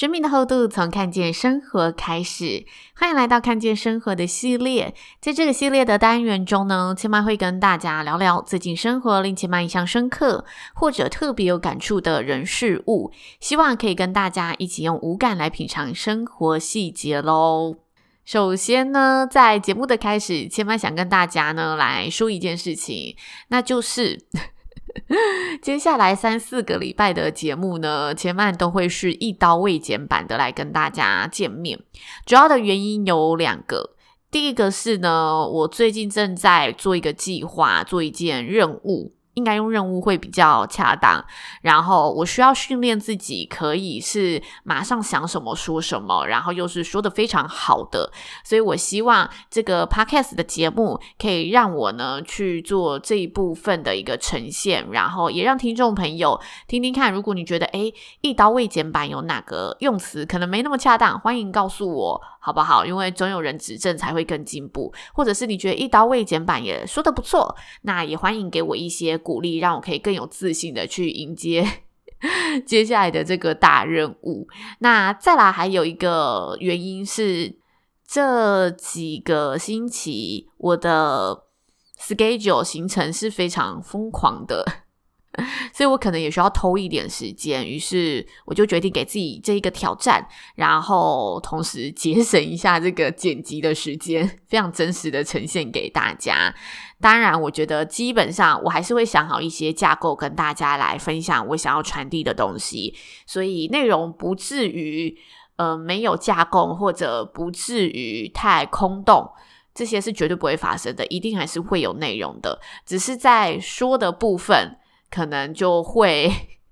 生命的厚度从看见生活开始，欢迎来到看见生活的系列。在这个系列的单元中呢，千嫚会跟大家聊聊最近生活令千嫚印象深刻或者特别有感触的人事物，希望可以跟大家一起用五感来品尝生活细节喽。首先呢，在节目的开始，千嫚想跟大家呢来说一件事情，那就是。接下来三四个礼拜的节目呢，千万都会是一刀未剪版的来跟大家见面。主要的原因有两个，第一个是呢，我最近正在做一个计划，做一件任务。应该用任务会比较恰当，然后我需要训练自己，可以是马上想什么说什么，然后又是说得非常好的，所以我希望这个 podcast 的节目可以让我呢去做这一部分的一个呈现，然后也让听众朋友听听看，如果你觉得诶一刀未剪版有哪个用词可能没那么恰当，欢迎告诉我。好不好？因为总有人指正才会更进步，或者是你觉得一刀未剪版也说的不错，那也欢迎给我一些鼓励，让我可以更有自信的去迎接 接下来的这个大任务。那再来还有一个原因是，这几个星期我的 schedule 行程是非常疯狂的。所以我可能也需要偷一点时间，于是我就决定给自己这一个挑战，然后同时节省一下这个剪辑的时间，非常真实的呈现给大家。当然，我觉得基本上我还是会想好一些架构跟大家来分享我想要传递的东西，所以内容不至于呃没有架构，或者不至于太空洞，这些是绝对不会发生的，一定还是会有内容的，只是在说的部分。可能就会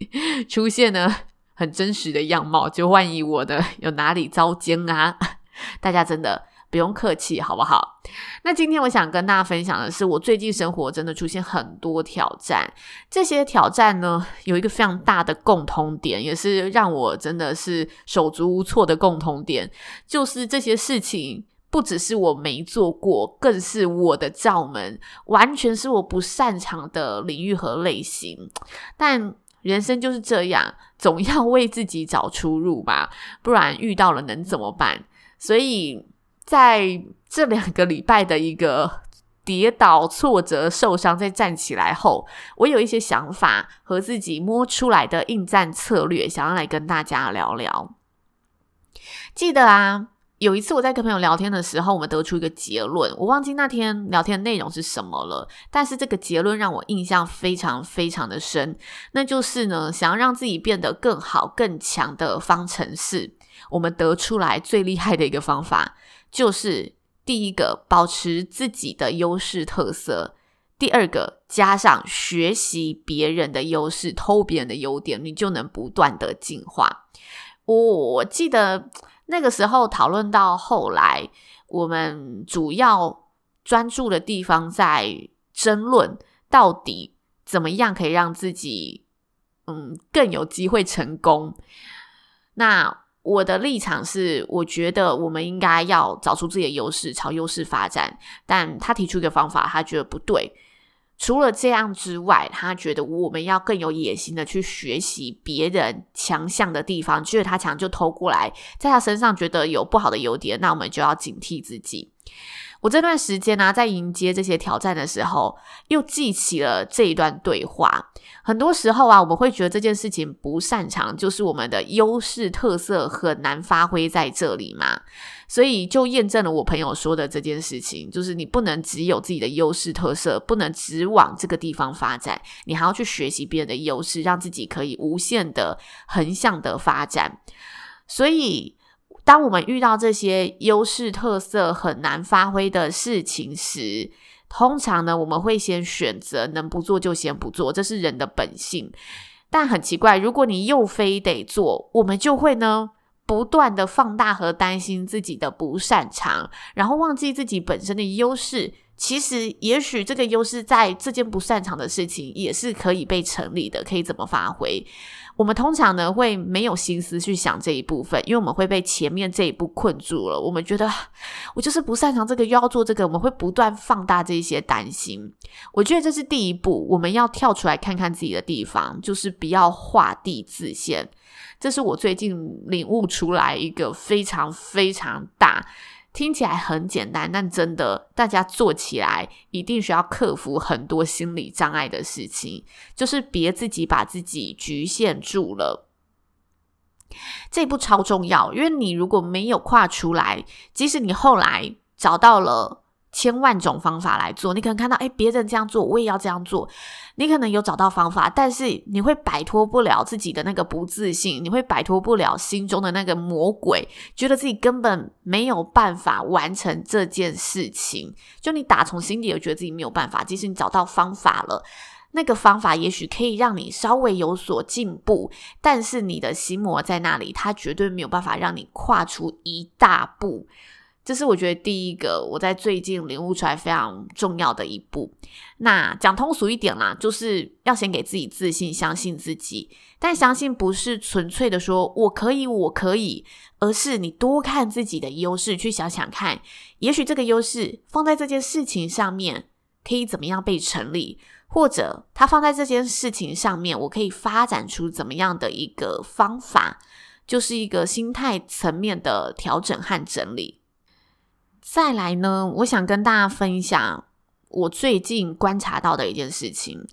出现了很真实的样貌，就万一我的有哪里遭奸啊，大家真的不用客气，好不好？那今天我想跟大家分享的是，我最近生活真的出现很多挑战，这些挑战呢，有一个非常大的共通点，也是让我真的是手足无措的共通点，就是这些事情。不只是我没做过，更是我的罩门，完全是我不擅长的领域和类型。但人生就是这样，总要为自己找出路吧，不然遇到了能怎么办？所以在这两个礼拜的一个跌倒、挫折、受伤，再站起来后，我有一些想法和自己摸出来的应战策略，想要来跟大家聊聊。记得啊。有一次我在跟朋友聊天的时候，我们得出一个结论，我忘记那天聊天的内容是什么了，但是这个结论让我印象非常非常的深，那就是呢，想要让自己变得更好更强的方程式，我们得出来最厉害的一个方法，就是第一个保持自己的优势特色，第二个加上学习别人的优势，偷别人的优点，你就能不断的进化。我、我记得。那个时候讨论到后来，我们主要专注的地方在争论到底怎么样可以让自己嗯更有机会成功。那我的立场是，我觉得我们应该要找出自己的优势，朝优势发展。但他提出一个方法，他觉得不对。除了这样之外，他觉得我们要更有野心的去学习别人强项的地方，觉得他强就偷过来，在他身上觉得有不好的优点，那我们就要警惕自己。我这段时间呢、在迎接这些挑战的时候，又记起了这一段对话。很多时候啊，我们会觉得这件事情不擅长，就是我们的优势特色很难发挥在这里嘛。所以就验证了我朋友说的这件事情，就是你不能只有自己的优势特色，不能只往这个地方发展，你还要去学习别人的优势，让自己可以无限的横向的发展。所以。当我们遇到这些优势特色很难发挥的事情时，通常呢，我们会先选择能不做就先不做，这是人的本性。但很奇怪，如果你又非得做，我们就会呢，不断的放大和担心自己的不擅长，然后忘记自己本身的优势。其实，也许这个优势在这件不擅长的事情也是可以被成立的，可以怎么发挥？我们通常呢会没有心思去想这一部分，因为我们会被前面这一步困住了。我们觉得我就是不擅长这个，要做这个，我们会不断放大这些担心。我觉得这是第一步，我们要跳出来看看自己的地方，就是不要画地自限。这是我最近领悟出来一个非常非常大。听起来很简单，但真的，大家做起来一定需要克服很多心理障碍的事情，就是别自己把自己局限住了。这一步超重要，因为你如果没有跨出来，即使你后来找到了。千万种方法来做，你可能看到，诶，别人这样做，我也要这样做。你可能有找到方法，但是你会摆脱不了自己的那个不自信，你会摆脱不了心中的那个魔鬼，觉得自己根本没有办法完成这件事情。就你打从心底有觉得自己没有办法，即使你找到方法了，那个方法也许可以让你稍微有所进步，但是你的心魔在那里，它绝对没有办法让你跨出一大步。这是我觉得第一个我在最近领悟出来非常重要的一步。那讲通俗一点啦，就是要先给自己自信，相信自己。但相信不是纯粹的说我可以，我可以，而是你多看自己的优势，去想想看，也许这个优势放在这件事情上面可以怎么样被成立，或者它放在这件事情上面，我可以发展出怎么样的一个方法，就是一个心态层面的调整和整理。再来呢，我想跟大家分享我最近观察到的一件事情，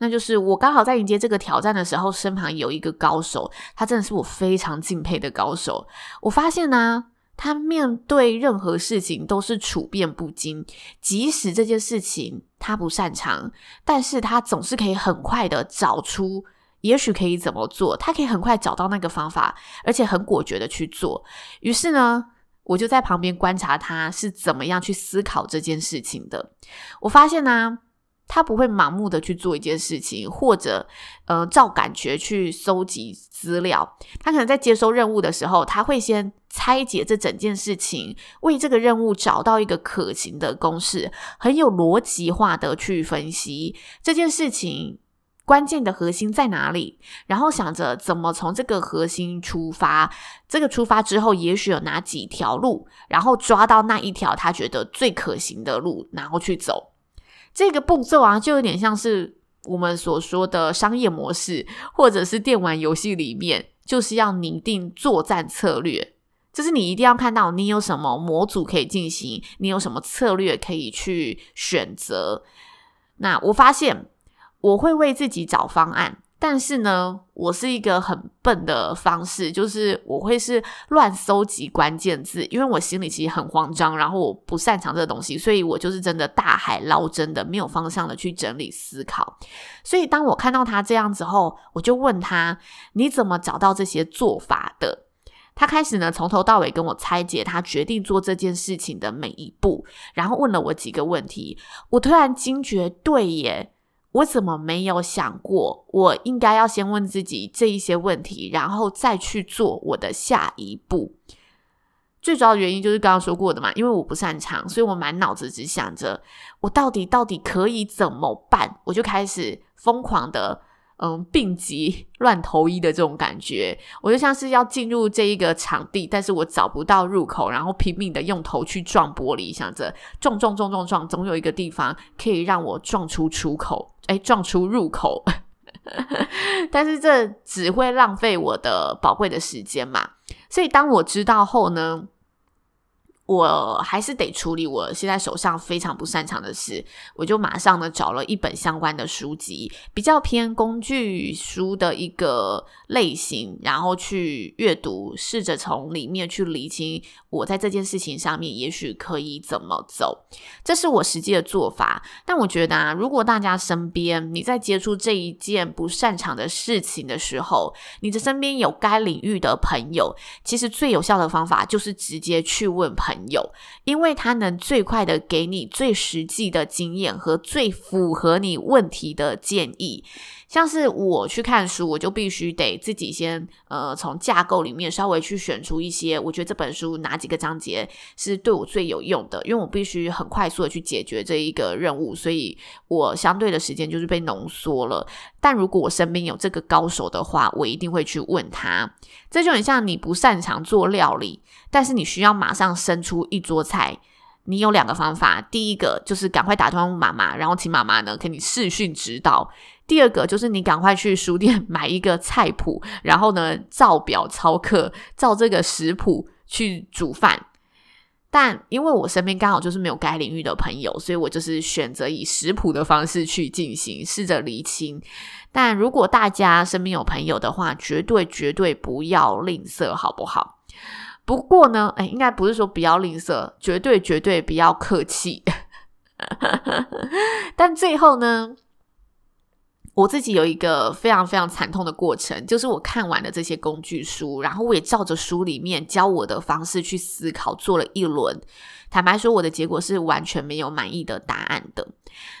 那就是我刚好在迎接这个挑战的时候，身旁有一个高手，他真的是我非常敬佩的高手。我发现呢，他面对任何事情都是处变不惊，即使这件事情他不擅长，但是他总是可以很快的找出，也许可以怎么做，他可以很快找到那个方法，而且很果决的去做。于是呢，我就在旁边观察他是怎么样去思考这件事情的。我发现呢、他不会盲目的去做一件事情，或者呃照感觉去搜集资料。他可能在接收任务的时候，他会先拆解这整件事情，为这个任务找到一个可行的公式，很有逻辑化的去分析这件事情。关键的核心在哪里？然后想着怎么从这个核心出发，这个出发之后，也许有哪几条路，然后抓到那一条他觉得最可行的路，然后去走。这个步骤啊，就有点像是我们所说的商业模式，或者是电玩游戏里面，就是要拟定作战策略。就是你一定要看到你有什么模组可以进行，你有什么策略可以去选择。那我发现。我会为自己找方案，但是呢，我是一个很笨的方式，就是我会是乱搜集关键字，因为我心里其实很慌张，然后我不擅长这个东西，所以我就是真的大海捞针的，没有方向的去整理思考。所以当我看到他这样子后，我就问他：你怎么找到这些做法的？他开始呢，从头到尾跟我拆解他决定做这件事情的每一步，然后问了我几个问题。我突然惊觉，对耶。我怎么没有想过，我应该要先问自己这一些问题，然后再去做我的下一步。最主要的原因就是刚刚说过的嘛，因为我不擅长，所以我满脑子只想着我到底到底可以怎么办，我就开始疯狂的。嗯，病急乱投医的这种感觉，我就像是要进入这一个场地，但是我找不到入口，然后拼命的用头去撞玻璃，想着撞撞撞撞撞，总有一个地方可以让我撞出出口，诶，撞出入口。但是这只会浪费我的宝贵的时间嘛。所以当我知道后呢，我还是得处理我现在手上非常不擅长的事，我就马上呢找了一本相关的书籍，比较偏工具书的一个类型，然后去阅读，试着从里面去理清我在这件事情上面也许可以怎么走，这是我实际的做法。但我觉得啊，如果大家身边你在接触这一件不擅长的事情的时候，你的身边有该领域的朋友，其实最有效的方法就是直接去问朋友。有，因为他能最快的给你最实际的经验和最符合你问题的建议。像是我去看书，我就必须得自己先呃从架构里面稍微去选出一些，我觉得这本书哪几个章节是对我最有用的，因为我必须很快速的去解决这一个任务，所以我相对的时间就是被浓缩了。但如果我身边有这个高手的话，我一定会去问他。这就很像你不擅长做料理，但是你需要马上生出一桌菜。你有两个方法，第一个就是赶快打电话妈妈，然后请妈妈呢给你视讯指导；第二个就是你赶快去书店买一个菜谱，然后呢照表操课，照这个食谱去煮饭。但因为我身边刚好就是没有该领域的朋友，所以我就是选择以食谱的方式去进行，试着厘清。但如果大家身边有朋友的话，绝对绝对不要吝啬，好不好？不过呢，哎，应该不是说不要吝啬，绝对绝对不要客气。但最后呢，我自己有一个非常非常惨痛的过程，就是我看完了这些工具书，然后我也照着书里面教我的方式去思考，做了一轮。坦白说，我的结果是完全没有满意的答案的。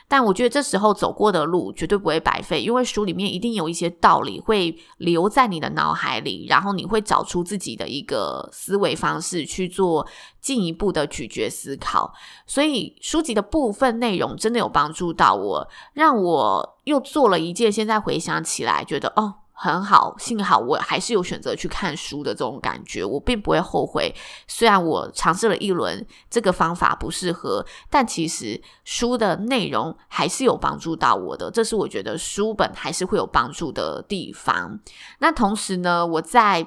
但我觉得这时候走过的路绝对不会白费，因为书里面一定有一些道理会留在你的脑海里，然后你会找出自己的一个思维方式去做进一步的咀嚼思考。所以书籍的部分内容真的有帮助到我，让我又做了一件现在回想起来觉得哦。很好，幸好我还是有选择去看书的这种感觉，我并不会后悔。虽然我尝试了一轮，这个方法不适合，但其实书的内容还是有帮助到我的，这是我觉得书本还是会有帮助的地方。那同时呢，我在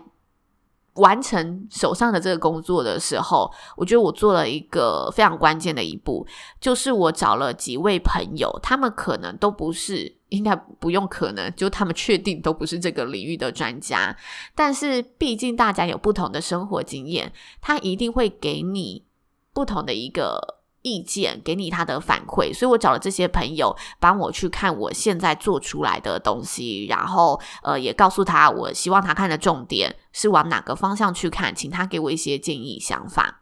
完成手上的这个工作的时候，我觉得我做了一个非常关键的一步，就是我找了几位朋友，他们可能都不是。应该不用，可能就他们确定都不是这个领域的专家，但是毕竟大家有不同的生活经验，他一定会给你不同的一个意见，给你他的反馈。所以我找了这些朋友帮我去看我现在做出来的东西，然后呃也告诉他我希望他看的重点是往哪个方向去看，请他给我一些建议想法。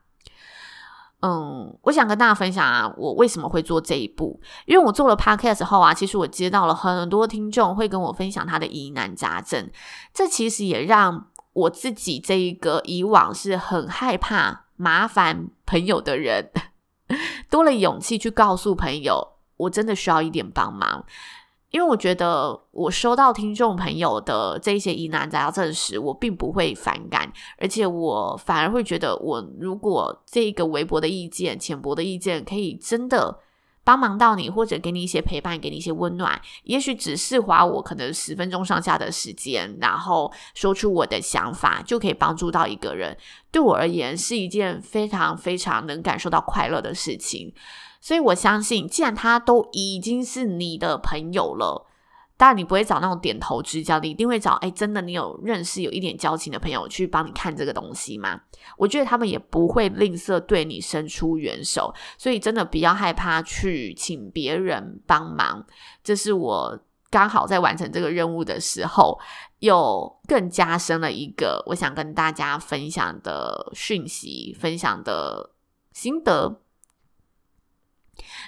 嗯，我想跟大家分享啊，我为什么会做这一步？因为我做了 podcast 后啊，其实我接到了很多听众会跟我分享他的疑难杂症，这其实也让我自己这一个以往是很害怕麻烦朋友的人，多了勇气去告诉朋友，我真的需要一点帮忙。因为我觉得，我收到听众朋友的这些疑难杂症时，我并不会反感，而且我反而会觉得，我如果这个微薄的意见、浅薄的意见，可以真的帮忙到你，或者给你一些陪伴，给你一些温暖，也许只是花我可能十分钟上下的时间，然后说出我的想法，就可以帮助到一个人，对我而言是一件非常非常能感受到快乐的事情。所以我相信，既然他都已经是你的朋友了，当然你不会找那种点头之交，你一定会找哎，真的你有认识有一点交情的朋友去帮你看这个东西吗？我觉得他们也不会吝啬对你伸出援手，所以真的不要害怕去请别人帮忙。这是我刚好在完成这个任务的时候，又更加深了一个我想跟大家分享的讯息，分享的心得。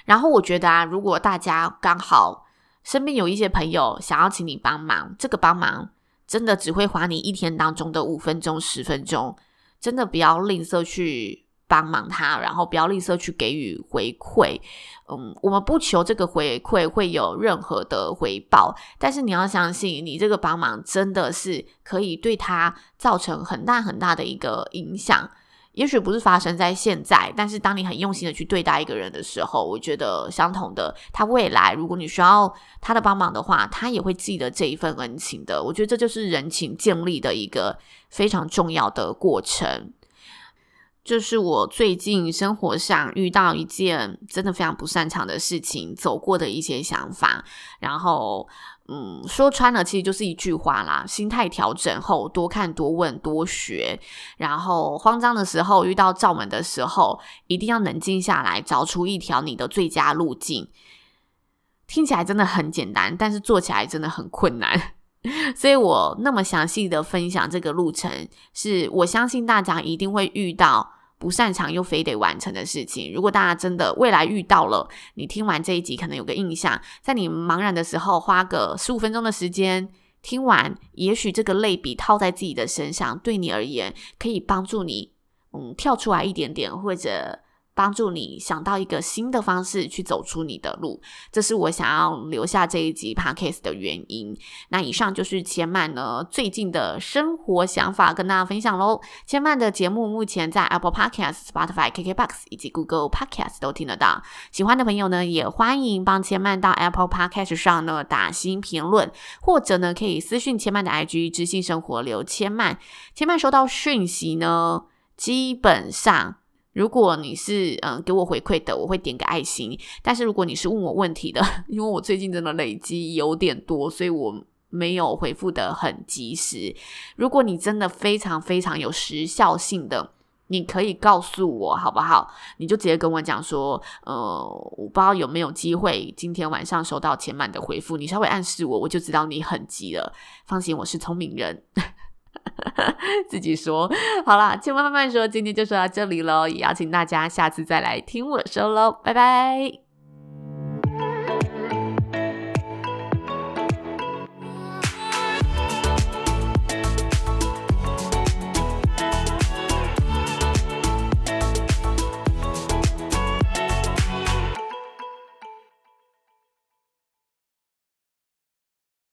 然后我觉得啊，如果大家刚好身边有一些朋友想要请你帮忙，这个帮忙真的只会花你一天当中的五分钟、十分钟，真的不要吝啬去帮忙他，然后不要吝啬去给予回馈。嗯，我们不求这个回馈会有任何的回报，但是你要相信，你这个帮忙真的是可以对他造成很大很大的一个影响。也许不是发生在现在，但是当你很用心的去对待一个人的时候，我觉得相同的，他未来如果你需要他的帮忙的话，他也会记得这一份恩情的。我觉得这就是人情建立的一个非常重要的过程。就是我最近生活上遇到一件真的非常不擅长的事情，走过的一些想法，然后，嗯，说穿了，其实就是一句话啦：心态调整后，多看、多问、多学。然后，慌张的时候，遇到罩门的时候，一定要冷静下来，找出一条你的最佳路径。听起来真的很简单，但是做起来真的很困难。所以我那么详细的分享这个路程，是我相信大家一定会遇到不擅长又非得完成的事情。如果大家真的未来遇到了，你听完这一集可能有个印象，在你茫然的时候，花个十五分钟的时间听完，也许这个类比套在自己的身上，对你而言可以帮助你，嗯，跳出来一点点，或者。帮助你想到一个新的方式去走出你的路，这是我想要留下这一集 podcast 的原因。那以上就是千曼呢最近的生活想法跟大家分享喽。千曼的节目目前在 Apple Podcast、Spotify、KKBox 以及 Google Podcast 都听得到。喜欢的朋友呢，也欢迎帮千曼到 Apple Podcast 上呢打新评论，或者呢可以私讯千曼的 IG 知性生活刘千曼。千曼收到讯息呢，基本上。如果你是嗯给我回馈的，我会点个爱心。但是如果你是问我问题的，因为我最近真的累积有点多，所以我没有回复得很及时。如果你真的非常非常有时效性的，你可以告诉我好不好？你就直接跟我讲说，呃，我不知道有没有机会今天晚上收到千曼的回复，你稍微暗示我，我就知道你很急了。放心，我是聪明人。自己说好啦，千万慢慢说，今天就说到这里喽，也邀请大家下次再来听我说喽，拜拜。